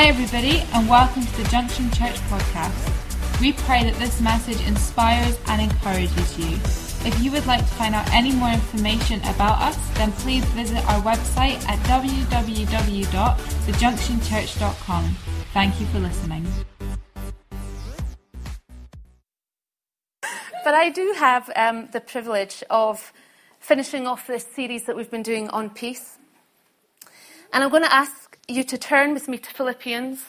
Hi, everybody, and welcome to the Junction Church podcast. We pray that this message inspires and encourages you. If you would like to find out any more information about us, then please visit our website at www.thejunctionchurch.com. Thank you for listening. But I do have um, the privilege of finishing off this series that we've been doing on peace. And I'm going to ask you to turn with me to Philippians.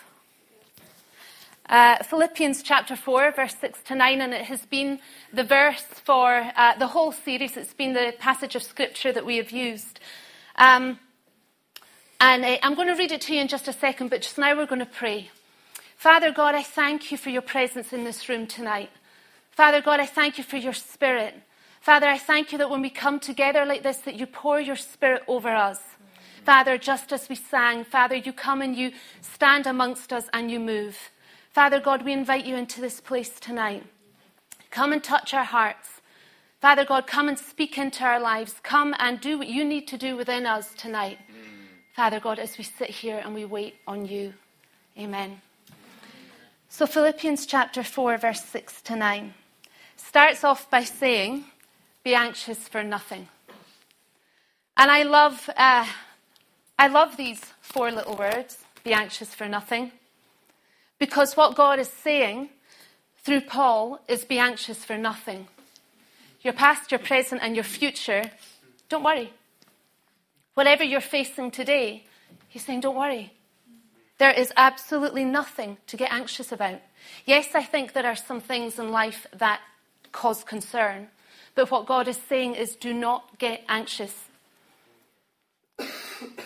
Uh, Philippians chapter 4, verse 6 to 9, and it has been the verse for uh, the whole series. It's been the passage of scripture that we have used. Um, and uh, I'm going to read it to you in just a second, but just now we're going to pray. Father God, I thank you for your presence in this room tonight. Father God, I thank you for your spirit. Father, I thank you that when we come together like this, that you pour your spirit over us. Father, just as we sang, Father, you come and you stand amongst us and you move. Father God, we invite you into this place tonight. Come and touch our hearts. Father God, come and speak into our lives. Come and do what you need to do within us tonight. Father God, as we sit here and we wait on you. Amen. So, Philippians chapter 4, verse 6 to 9 starts off by saying, Be anxious for nothing. And I love, uh, I love these four little words, Be anxious for nothing. Because what God is saying through Paul is be anxious for nothing. Your past, your present, and your future, don't worry. Whatever you're facing today, he's saying, don't worry. There is absolutely nothing to get anxious about. Yes, I think there are some things in life that cause concern, but what God is saying is do not get anxious.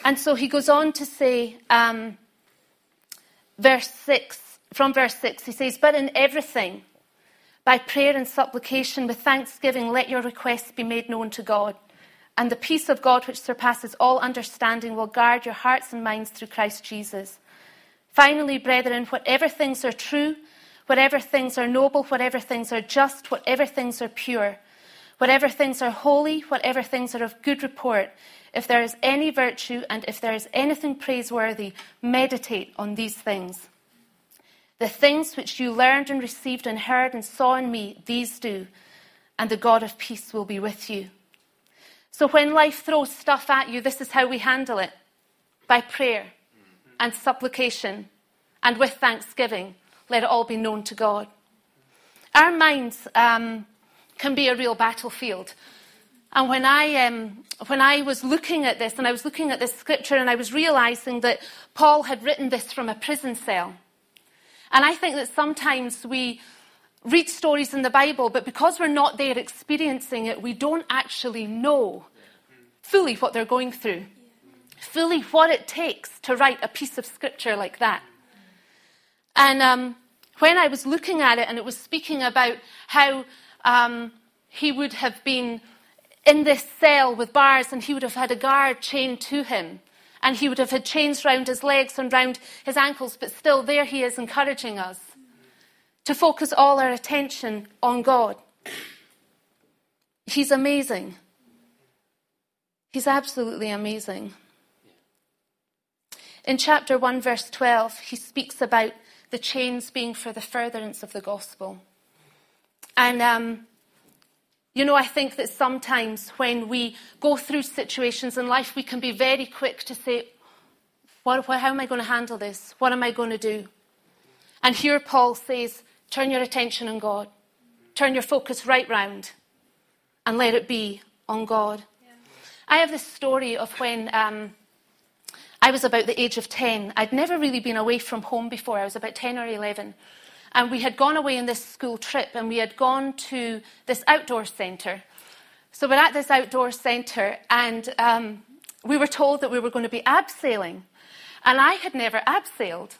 And so he goes on to say, um, verse 6, from verse 6, he says, But in everything, by prayer and supplication with thanksgiving, let your requests be made known to God. And the peace of God, which surpasses all understanding, will guard your hearts and minds through Christ Jesus. Finally, brethren, whatever things are true, whatever things are noble, whatever things are just, whatever things are pure, whatever things are holy, whatever things are of good report, if there is any virtue and if there is anything praiseworthy, meditate on these things. The things which you learned and received and heard and saw in me, these do, and the God of peace will be with you. So when life throws stuff at you, this is how we handle it by prayer and supplication and with thanksgiving. Let it all be known to God. Our minds um, can be a real battlefield. And when I, um, when I was looking at this, and I was looking at this scripture, and I was realizing that Paul had written this from a prison cell. And I think that sometimes we read stories in the Bible, but because we're not there experiencing it, we don't actually know fully what they're going through, fully what it takes to write a piece of scripture like that. And um, when I was looking at it, and it was speaking about how um, he would have been in this cell with bars, and he would have had a guard chained to him and he would have had chains round his legs and round his ankles, but still there he is encouraging us to focus all our attention on God. He's amazing. He's absolutely amazing. In chapter 1, verse 12, he speaks about the chains being for the furtherance of the gospel. And um, you know, I think that sometimes when we go through situations in life, we can be very quick to say, what, what, How am I going to handle this? What am I going to do? And here Paul says, Turn your attention on God, turn your focus right round, and let it be on God. Yeah. I have this story of when um, I was about the age of 10. I'd never really been away from home before, I was about 10 or 11. And we had gone away on this school trip and we had gone to this outdoor centre. So we're at this outdoor centre and um, we were told that we were going to be abseiling. And I had never abseiled.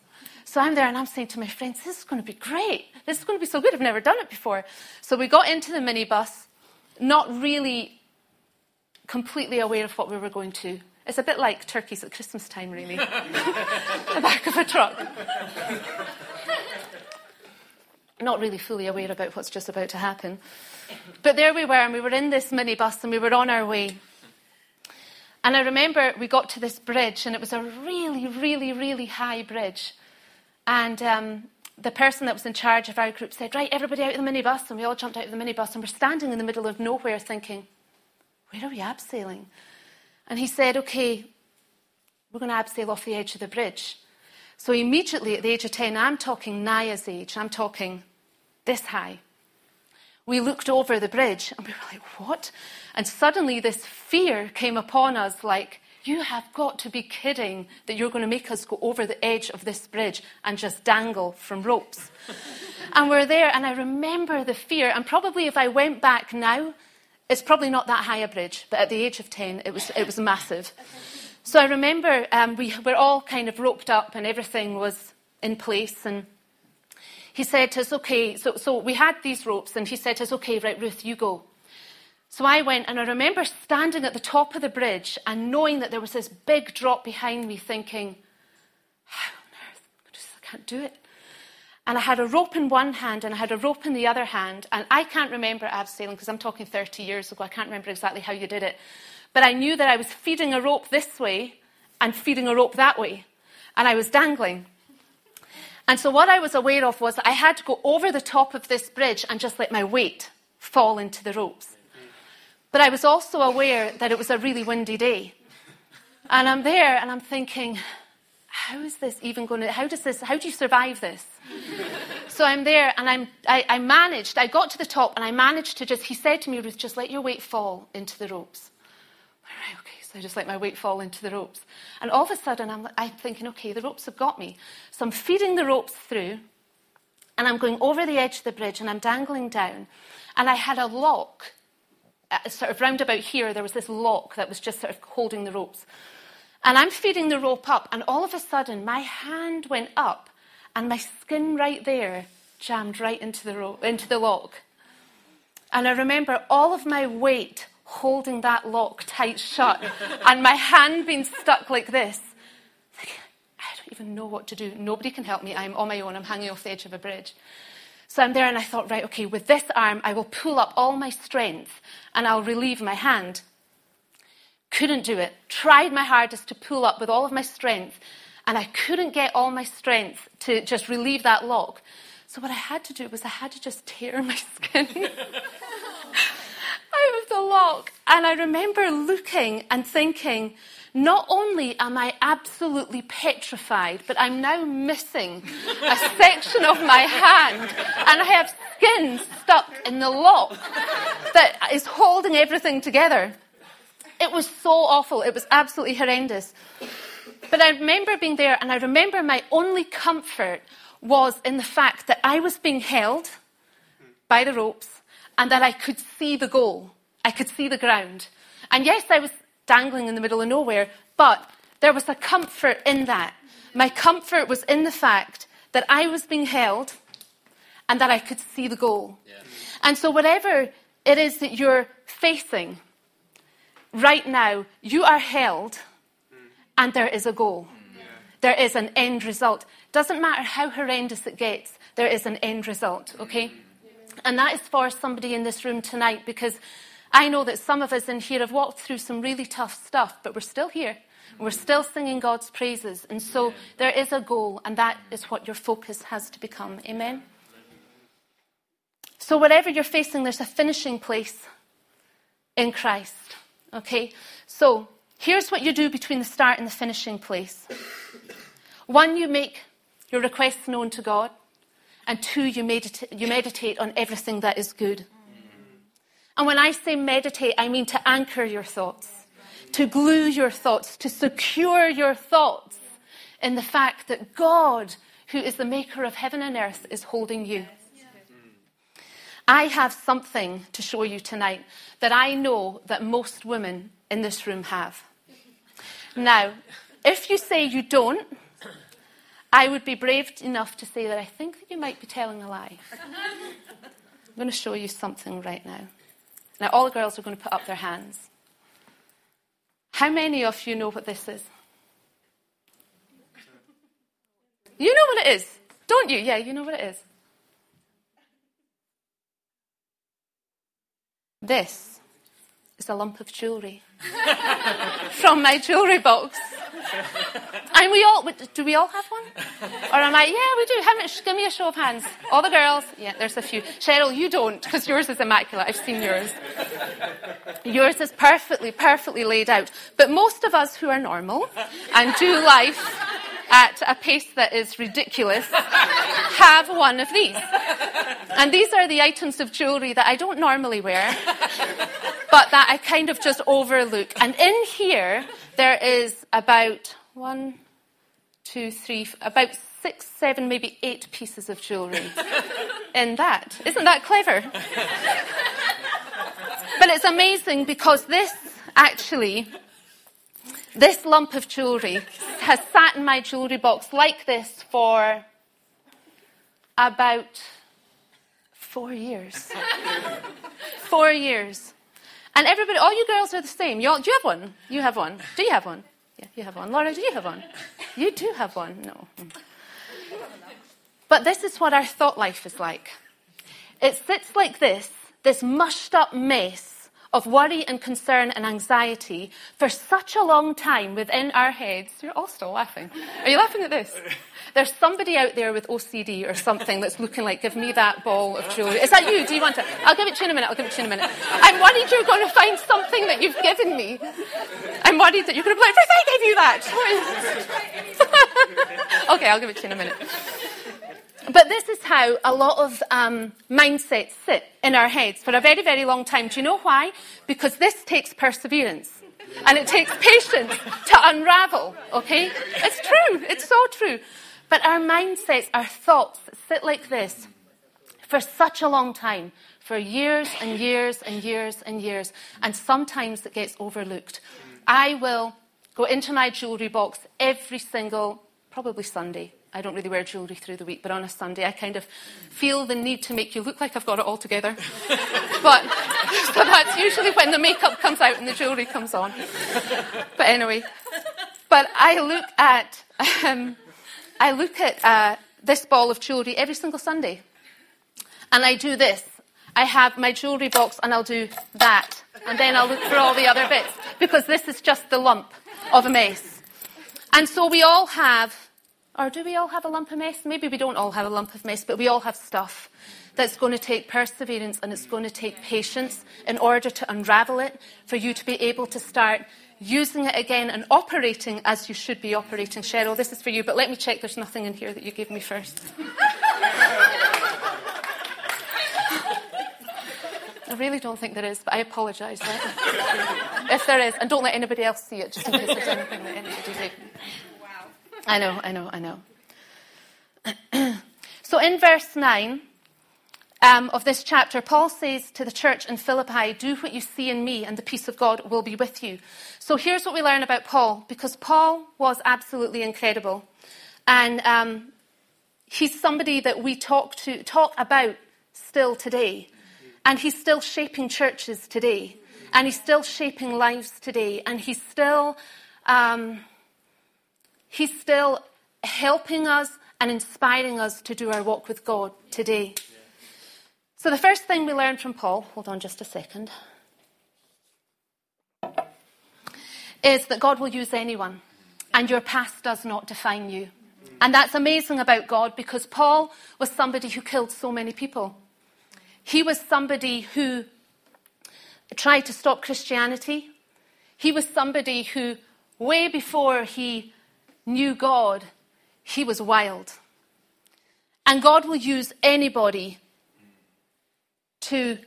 So I'm there and I'm saying to my friends, this is going to be great. This is going to be so good. I've never done it before. So we got into the minibus, not really completely aware of what we were going to. It's a bit like turkeys at Christmas time, really. the back of a truck not really fully aware about what's just about to happen. But there we were, and we were in this minibus and we were on our way. And I remember we got to this bridge, and it was a really, really, really high bridge. And um, the person that was in charge of our group said, Right, everybody out of the minibus. And we all jumped out of the minibus and we're standing in the middle of nowhere thinking, Where are we abseiling? And he said, Okay, we're going to abseil off the edge of the bridge. So immediately at the age of 10, I'm talking Naya's age, I'm talking this high. We looked over the bridge and we were like, What? And suddenly this fear came upon us like, you have got to be kidding that you're going to make us go over the edge of this bridge and just dangle from ropes. and we're there, and I remember the fear. And probably if I went back now, it's probably not that high a bridge, but at the age of 10, it was, it was massive. So I remember um, we were all kind of roped up and everything was in place. And he said to us, okay, so, so we had these ropes, and he said to us, okay, right, Ruth, you go. So I went and I remember standing at the top of the bridge and knowing that there was this big drop behind me, thinking, how on earth? I, just, I can't do it. And I had a rope in one hand and I had a rope in the other hand. And I can't remember abseiling because I'm talking 30 years ago. I can't remember exactly how you did it. But I knew that I was feeding a rope this way and feeding a rope that way. And I was dangling. And so what I was aware of was that I had to go over the top of this bridge and just let my weight fall into the ropes. But I was also aware that it was a really windy day. And I'm there and I'm thinking, how is this even going to, how does this, how do you survive this? so I'm there and I'm, I, I, managed, I got to the top and I managed to just, he said to me, Ruth, just let your weight fall into the ropes. Right, okay, so I just let my weight fall into the ropes. And all of a sudden I'm, I'm thinking, okay, the ropes have got me. So I'm feeding the ropes through and I'm going over the edge of the bridge and I'm dangling down. And I had a lock uh, sort of round about here, there was this lock that was just sort of holding the ropes. And I'm feeding the rope up, and all of a sudden, my hand went up, and my skin right there jammed right into the, ro- into the lock. And I remember all of my weight holding that lock tight shut, and my hand being stuck like this. I don't even know what to do. Nobody can help me. I'm on my own. I'm hanging off the edge of a bridge. So I'm there and I thought, right, okay, with this arm, I will pull up all my strength and I'll relieve my hand. Couldn't do it. Tried my hardest to pull up with all of my strength, and I couldn't get all my strength to just relieve that lock. So what I had to do was I had to just tear my skin of the lock. And I remember looking and thinking, not only am I absolutely petrified, but I'm now missing a section of my hand and I have skin stuck in the lock that is holding everything together. It was so awful. It was absolutely horrendous. But I remember being there and I remember my only comfort was in the fact that I was being held by the ropes and that I could see the goal. I could see the ground. And yes, I was dangling in the middle of nowhere. But there was a comfort in that. My comfort was in the fact that I was being held and that I could see the goal. Yeah. And so, whatever it is that you're facing right now, you are held mm. and there is a goal. Mm. Yeah. There is an end result. Doesn't matter how horrendous it gets, there is an end result, okay? Mm. And that is for somebody in this room tonight because I know that some of us in here have walked through some really tough stuff, but we're still here. We're still singing God's praises. And so there is a goal, and that is what your focus has to become. Amen? So, whatever you're facing, there's a finishing place in Christ. Okay? So, here's what you do between the start and the finishing place one, you make your requests known to God, and two, you, medita- you meditate on everything that is good. And when I say meditate, I mean to anchor your thoughts, to glue your thoughts, to secure your thoughts in the fact that God, who is the maker of heaven and earth, is holding you. I have something to show you tonight that I know that most women in this room have. Now, if you say you don't, I would be brave enough to say that I think that you might be telling a lie. I'm going to show you something right now. Now, all the girls are going to put up their hands. How many of you know what this is? You know what it is, don't you? Yeah, you know what it is. This is a lump of jewellery from my jewellery box. And we all, do we all have one? Or am I, yeah, we do. How much? Give me a show of hands. All the girls? Yeah, there's a few. Cheryl, you don't, because yours is immaculate. I've seen yours. Yours is perfectly, perfectly laid out. But most of us who are normal and do life at a pace that is ridiculous have one of these. And these are the items of jewellery that I don't normally wear, but that I kind of just overlook. And in here, there is about one, two, three, about six, seven, maybe eight pieces of jewellery in that. Isn't that clever? but it's amazing because this actually this lump of jewellery has sat in my jewellery box like this for about four years. four years. And everybody, all you girls are the same. You all, do you have one? You have one. Do you have one? Yeah, you have one. Laura, do you have one? You do have one. No. Mm. But this is what our thought life is like. It sits like this, this mushed up mess of worry and concern and anxiety for such a long time within our heads. You're all still laughing. Are you laughing at this? There's somebody out there with OCD or something that's looking like, give me that ball of jewellery. Is that you? Do you want it? I'll give it to you in a minute. I'll give it to you in a minute. I'm worried you're going to find something that you've given me. I'm worried that you're going to be like, I gave you that. okay, I'll give it to you in a minute. But this is how a lot of um, mindsets sit in our heads for a very, very long time. Do you know why? Because this takes perseverance. And it takes patience to unravel, okay? It's true. It's so true. But our mindsets, our thoughts sit like this for such a long time, for years and years and years and years. And sometimes it gets overlooked. I will go into my jewellery box every single, probably Sunday, I don't really wear jewellery through the week, but on a Sunday I kind of feel the need to make you look like I've got it all together. but so that's usually when the makeup comes out and the jewellery comes on. But anyway, but I look at um, I look at uh, this ball of jewellery every single Sunday, and I do this. I have my jewellery box and I'll do that, and then I'll look for all the other bits because this is just the lump of a mess. And so we all have or do we all have a lump of mess? Maybe we don't all have a lump of mess, but we all have stuff that's going to take perseverance and it's going to take patience in order to unravel it, for you to be able to start using it again and operating as you should be operating. Cheryl, this is for you, but let me check there's nothing in here that you gave me first. I really don't think there is, but I apologise. if there is, and don't let anybody else see it, just in case there's anything that anybody. I know, I know, I know. so in verse 9 um, of this chapter, Paul says to the church in Philippi, Do what you see in me, and the peace of God will be with you. So here's what we learn about Paul, because Paul was absolutely incredible. And um, he's somebody that we talk, to, talk about still today. And he's still shaping churches today. And he's still shaping lives today. And he's still. Um, He's still helping us and inspiring us to do our walk with God today. So, the first thing we learn from Paul, hold on just a second, is that God will use anyone, and your past does not define you. And that's amazing about God because Paul was somebody who killed so many people. He was somebody who tried to stop Christianity. He was somebody who, way before he knew God, he was wild. And God will use anybody to,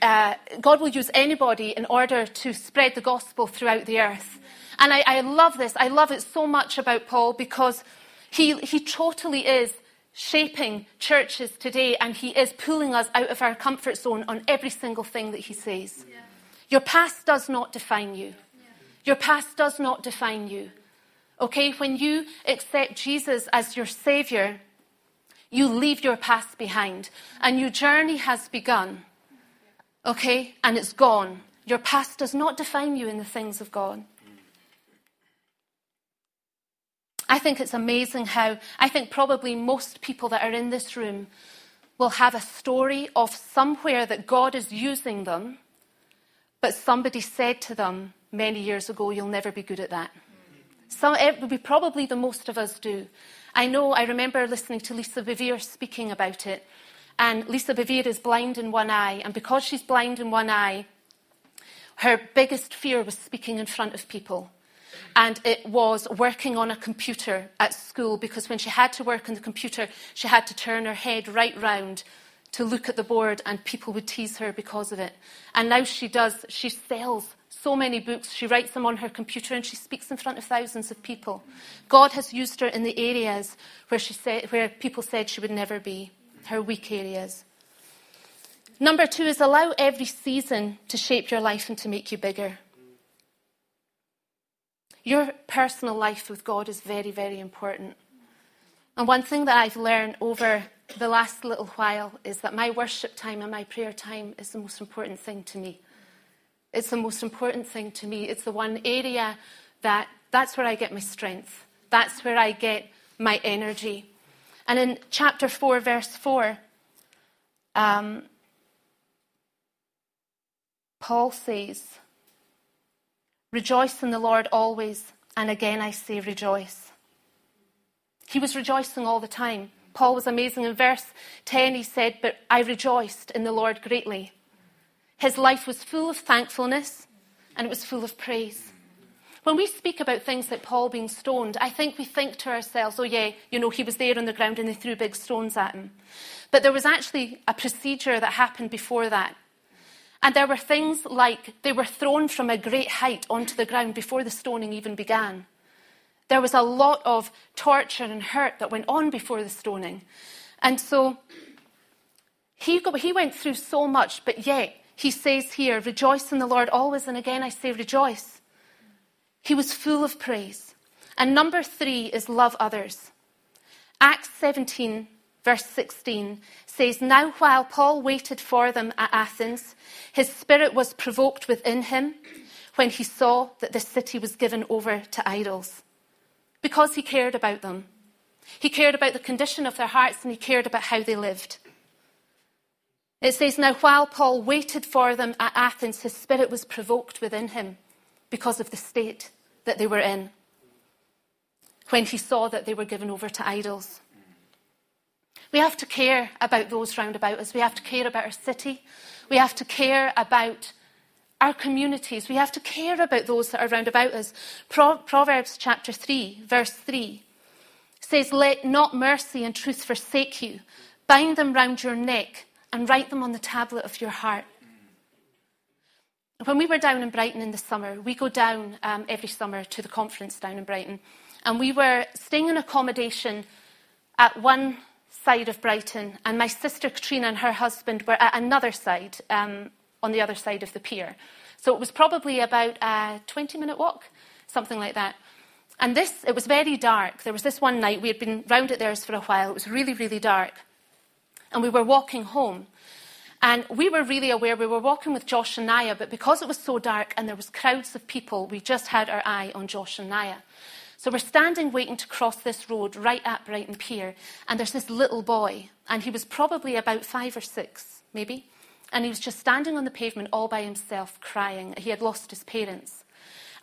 uh, God will use anybody in order to spread the gospel throughout the earth. And I, I love this. I love it so much about Paul because he, he totally is shaping churches today and he is pulling us out of our comfort zone on every single thing that he says. Yeah. Your past does not define you. Yeah. Your past does not define you. Okay, when you accept Jesus as your Savior, you leave your past behind and your journey has begun. Okay, and it's gone. Your past does not define you in the things of God. I think it's amazing how, I think probably most people that are in this room will have a story of somewhere that God is using them, but somebody said to them many years ago, You'll never be good at that. Some, eh, would be probably the most of us do. I know, I remember listening to Lisa Bevere speaking about it. And Lisa Bevere is blind in one eye. And because she's blind in one eye, her biggest fear was speaking in front of people. And it was working on a computer at school because when she had to work on the computer, she had to turn her head right round to look at the board and people would tease her because of it. And now she does, she sells so many books. She writes them on her computer and she speaks in front of thousands of people. God has used her in the areas where, she said, where people said she would never be, her weak areas. Number two is allow every season to shape your life and to make you bigger. Your personal life with God is very, very important. And one thing that I've learned over the last little while is that my worship time and my prayer time is the most important thing to me. It's the most important thing to me. It's the one area that that's where I get my strength. That's where I get my energy. And in chapter 4, verse 4, um, Paul says, Rejoice in the Lord always, and again I say rejoice. He was rejoicing all the time. Paul was amazing. In verse 10, he said, But I rejoiced in the Lord greatly. His life was full of thankfulness and it was full of praise. When we speak about things like Paul being stoned, I think we think to ourselves, oh, yeah, you know, he was there on the ground and they threw big stones at him. But there was actually a procedure that happened before that. And there were things like they were thrown from a great height onto the ground before the stoning even began. There was a lot of torture and hurt that went on before the stoning. And so he, go, he went through so much, but yet he says here, rejoice in the Lord always. And again, I say rejoice. He was full of praise. And number three is love others. Acts 17, verse 16 says, Now while Paul waited for them at Athens, his spirit was provoked within him when he saw that the city was given over to idols because he cared about them. He cared about the condition of their hearts and he cared about how they lived. It says, Now while Paul waited for them at Athens, his spirit was provoked within him because of the state that they were in when he saw that they were given over to idols. We have to care about those round about us. We have to care about our city. We have to care about our communities. We have to care about those that are round about us. Pro- Proverbs chapter 3, verse 3 says, Let not mercy and truth forsake you. Bind them round your neck and write them on the tablet of your heart. When we were down in Brighton in the summer, we go down um, every summer to the conference down in Brighton, and we were staying in accommodation at one side of Brighton, and my sister Katrina and her husband were at another side. Um, on the other side of the pier. So it was probably about a 20 minute walk, something like that. And this, it was very dark. There was this one night, we had been round at theirs for a while, it was really, really dark. And we were walking home. And we were really aware, we were walking with Josh and Naya, but because it was so dark and there was crowds of people, we just had our eye on Josh and Naya. So we're standing waiting to cross this road right at Brighton Pier, and there's this little boy, and he was probably about five or six, maybe. And he was just standing on the pavement all by himself, crying. He had lost his parents.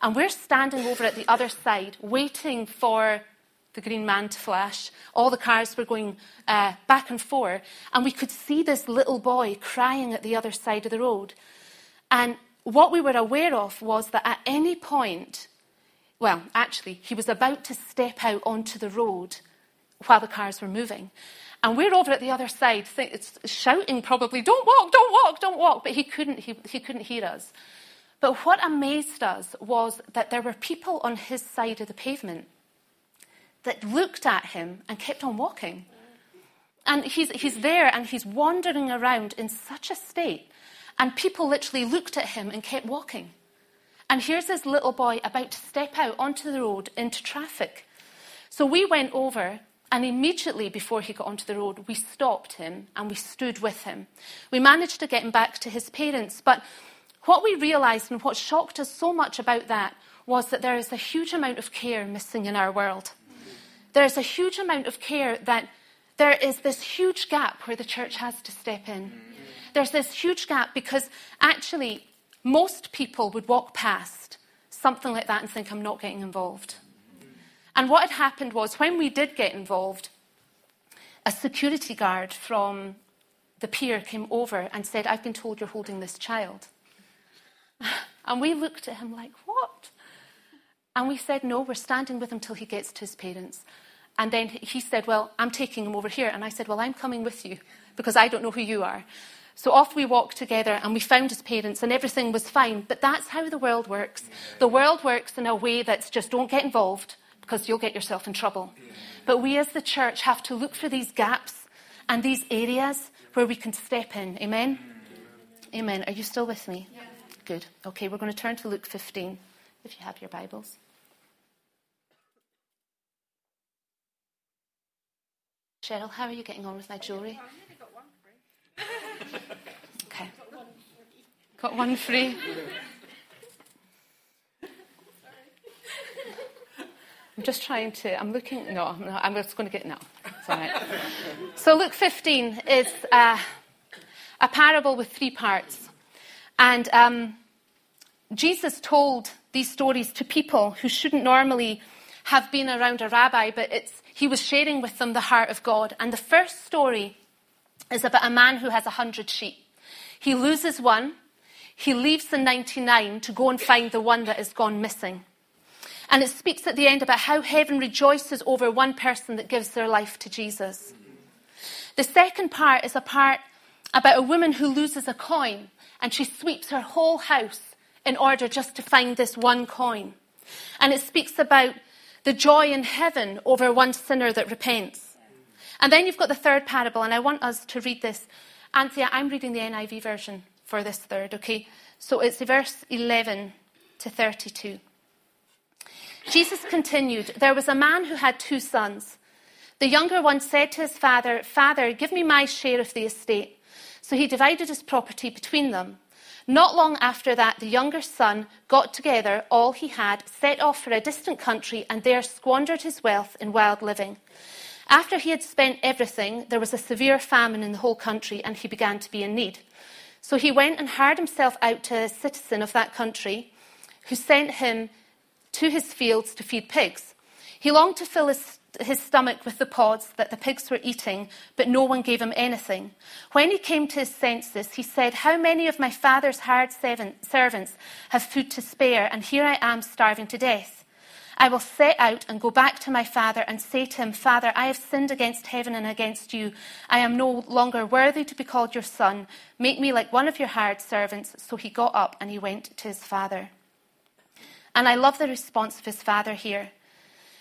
And we're standing over at the other side, waiting for the green man to flash. All the cars were going uh, back and forth. And we could see this little boy crying at the other side of the road. And what we were aware of was that at any point, well, actually, he was about to step out onto the road while the cars were moving. And we're over at the other side, shouting probably, don't walk, don't walk, don't walk. But he couldn't, he, he couldn't hear us. But what amazed us was that there were people on his side of the pavement that looked at him and kept on walking. And he's, he's there and he's wandering around in such a state. And people literally looked at him and kept walking. And here's this little boy about to step out onto the road into traffic. So we went over and immediately before he got onto the road, we stopped him and we stood with him. We managed to get him back to his parents. But what we realised and what shocked us so much about that was that there is a huge amount of care missing in our world. There is a huge amount of care that there is this huge gap where the church has to step in. There's this huge gap because actually most people would walk past something like that and think, I'm not getting involved. And what had happened was when we did get involved, a security guard from the pier came over and said, I've been told you're holding this child. And we looked at him like, What? And we said, No, we're standing with him till he gets to his parents. And then he said, Well, I'm taking him over here. And I said, Well, I'm coming with you because I don't know who you are. So off we walked together and we found his parents and everything was fine. But that's how the world works. The world works in a way that's just don't get involved because you'll get yourself in trouble. But we as the church have to look for these gaps and these areas where we can step in. Amen? Amen. Are you still with me? Good. Okay, we're going to turn to Luke 15 if you have your Bibles. Cheryl, how are you getting on with my jewellery? Okay. Got one free. I'm just trying to, I'm looking, no, no I'm just going to get, no. It's all right. so Luke 15 is uh, a parable with three parts. And um, Jesus told these stories to people who shouldn't normally have been around a rabbi, but it's, he was sharing with them the heart of God. And the first story is about a man who has a hundred sheep. He loses one, he leaves the 99 to go and find the one that has gone missing. And it speaks at the end about how heaven rejoices over one person that gives their life to Jesus. The second part is a part about a woman who loses a coin and she sweeps her whole house in order just to find this one coin. And it speaks about the joy in heaven over one sinner that repents. And then you've got the third parable, and I want us to read this. Anthea, I'm reading the NIV version for this third, okay? So it's verse 11 to 32. Jesus continued, There was a man who had two sons. The younger one said to his father, Father, give me my share of the estate. So he divided his property between them. Not long after that, the younger son got together all he had, set off for a distant country, and there squandered his wealth in wild living. After he had spent everything, there was a severe famine in the whole country, and he began to be in need. So he went and hired himself out to a citizen of that country, who sent him to his fields to feed pigs. He longed to fill his his stomach with the pods that the pigs were eating, but no one gave him anything. When he came to his senses, he said, How many of my father's hired servants have food to spare, and here I am starving to death? I will set out and go back to my father and say to him, Father, I have sinned against heaven and against you. I am no longer worthy to be called your son. Make me like one of your hired servants. So he got up and he went to his father. And I love the response of his father here.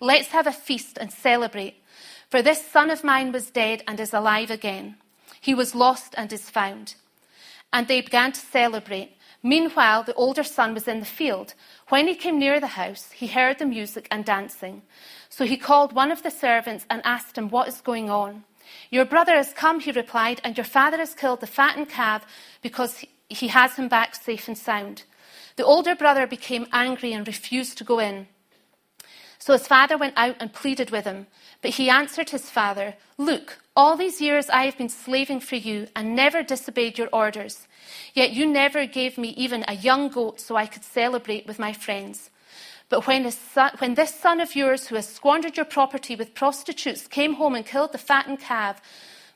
Let's have a feast and celebrate. For this son of mine was dead and is alive again. He was lost and is found. And they began to celebrate. Meanwhile, the older son was in the field. When he came near the house, he heard the music and dancing. So he called one of the servants and asked him, What is going on? Your brother has come, he replied, and your father has killed the fattened calf because he has him back safe and sound. The older brother became angry and refused to go in. So his father went out and pleaded with him. But he answered his father, Look, all these years I have been slaving for you and never disobeyed your orders. Yet you never gave me even a young goat so I could celebrate with my friends. But when, son, when, this son of yours, who has squandered your property with prostitutes, came home and killed the fattened calf,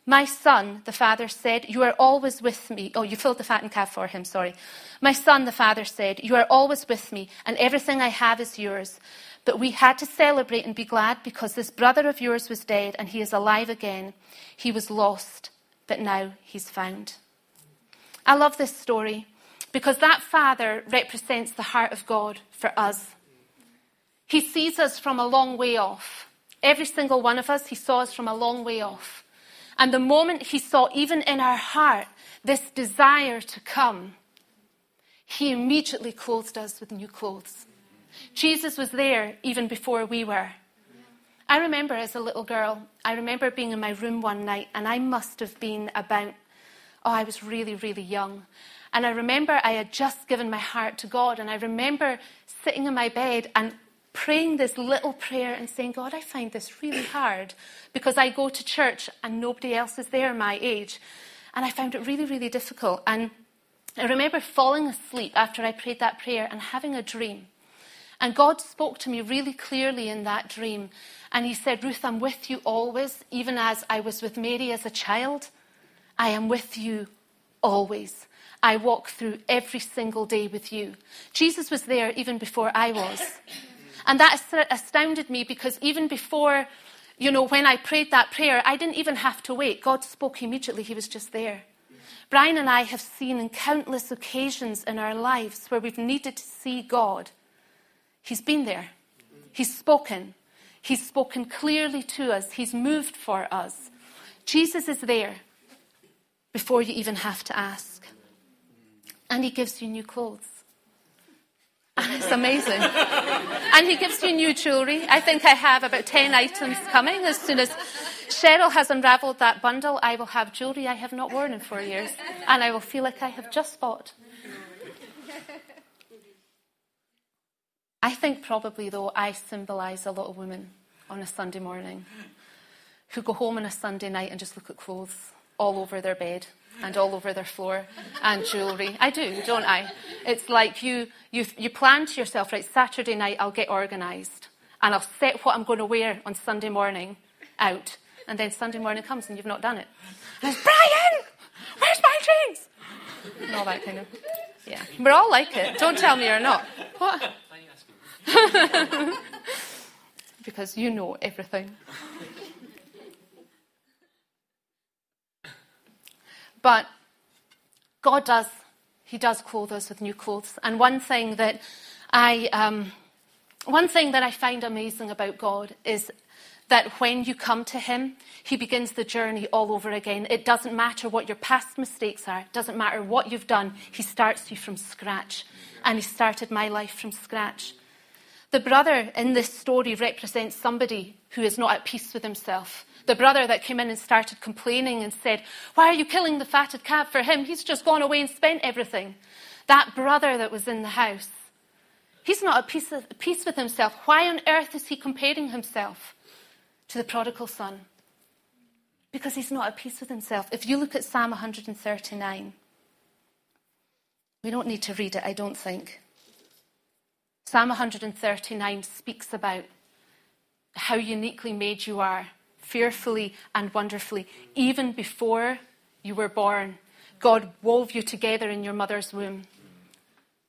my son, the father said, You are always with me. Oh, you filled the fattened calf for him, sorry. My son, the father said, You are always with me, and everything I have is yours. But we had to celebrate and be glad because this brother of yours was dead and he is alive again. He was lost, but now he's found. I love this story because that father represents the heart of God for us. He sees us from a long way off. Every single one of us, he saw us from a long way off. And the moment he saw, even in our heart, this desire to come, he immediately clothed us with new clothes. Jesus was there even before we were. I remember as a little girl, I remember being in my room one night, and I must have been about, oh, I was really, really young. And I remember I had just given my heart to God, and I remember sitting in my bed and praying this little prayer and saying, God, I find this really hard because I go to church and nobody else is there my age. And I found it really, really difficult. And I remember falling asleep after I prayed that prayer and having a dream. And God spoke to me really clearly in that dream. And He said, Ruth, I'm with you always, even as I was with Mary as a child. I am with you always. I walk through every single day with you. Jesus was there even before I was. And that astounded me because even before, you know, when I prayed that prayer, I didn't even have to wait. God spoke immediately, He was just there. Brian and I have seen in countless occasions in our lives where we've needed to see God. He's been there, He's spoken. He's spoken clearly to us, He's moved for us. Jesus is there before you even have to ask. And He gives you new clothes. And it's amazing. and he gives you new jewellery. I think I have about 10 items coming. As soon as Cheryl has unravelled that bundle, I will have jewellery I have not worn in four years. And I will feel like I have just bought. I think probably, though, I symbolise a lot of women on a Sunday morning who go home on a Sunday night and just look at clothes all over their bed and all over their floor and jewellery. I do, don't I? It's like you, you, you plan to yourself, right, Saturday night I'll get organised and I'll set what I'm going to wear on Sunday morning out. And then Sunday morning comes and you've not done it. And it's, Brian, where's my jeans? And all that kind of. Yeah. We're all like it. Don't tell me you're not. What? because you know everything. But God does, He does clothe us with new clothes. And one thing that I, um, one thing that I find amazing about God is that when you come to Him, He begins the journey all over again. It doesn't matter what your past mistakes are, it doesn't matter what you've done, He starts you from scratch. And He started my life from scratch. The brother in this story represents somebody who is not at peace with himself. The brother that came in and started complaining and said, Why are you killing the fatted calf for him? He's just gone away and spent everything. That brother that was in the house, he's not at peace, at peace with himself. Why on earth is he comparing himself to the prodigal son? Because he's not at peace with himself. If you look at Psalm 139, we don't need to read it, I don't think. Psalm 139 speaks about how uniquely made you are fearfully and wonderfully. Even before you were born, God wove you together in your mother's womb.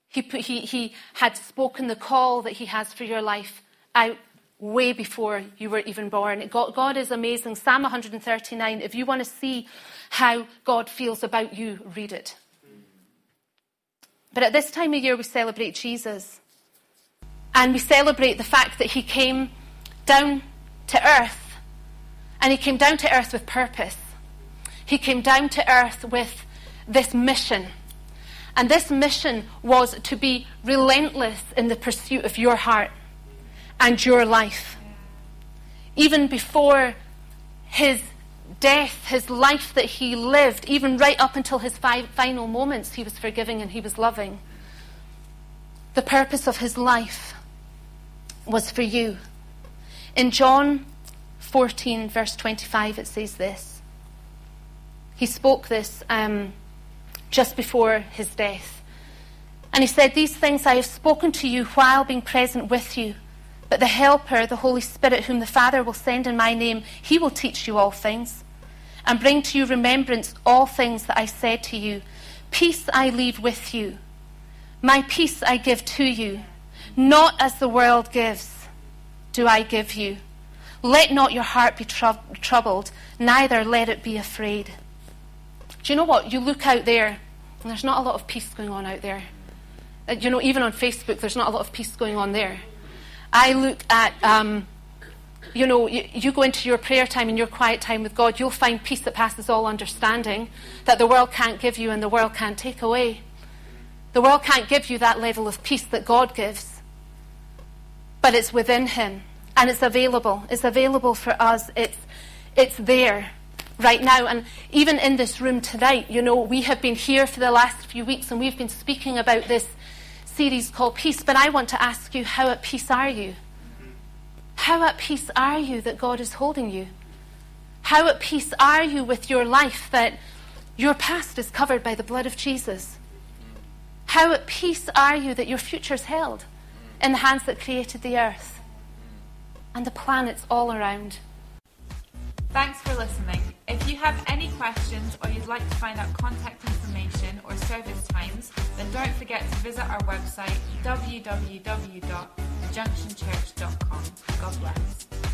He, put, he, he had spoken the call that He has for your life out way before you were even born. God, God is amazing. Psalm 139, if you want to see how God feels about you, read it. But at this time of year, we celebrate Jesus. And we celebrate the fact that He came down to earth and he came down to earth with purpose. He came down to earth with this mission. And this mission was to be relentless in the pursuit of your heart and your life. Even before his death, his life that he lived, even right up until his fi- final moments, he was forgiving and he was loving. The purpose of his life was for you. In John 14, verse 25, it says this. He spoke this um, just before his death. And he said, These things I have spoken to you while being present with you. But the Helper, the Holy Spirit, whom the Father will send in my name, he will teach you all things and bring to you remembrance all things that I said to you. Peace I leave with you. My peace I give to you. Not as the world gives, do I give you. Let not your heart be tr- troubled, neither let it be afraid. Do you know what? You look out there, and there's not a lot of peace going on out there. Uh, you know, even on Facebook, there's not a lot of peace going on there. I look at, um, you know, you, you, go into your prayer time and your quiet time with God, you'll find peace that passes all understanding, that the world can't give you and the world can't take away. The world can't give you that level of peace that God gives, but it's within Him and it's available. It's available for us. It's, it's there right now. And even in this room tonight, you know, we have been here for the last few weeks and we've been speaking about this series called Peace. But I want to ask you, how at peace are you? How at peace are you that God is holding you? How at peace are you with your life that your past is covered by the blood of Jesus? How at peace are you that your future is held in the hands that created the earth and the planets all around? Thanks for listening. If you have any questions or you'd like to find out contact information or service times, then don't forget to visit our website www.junctionchurch.com. God bless.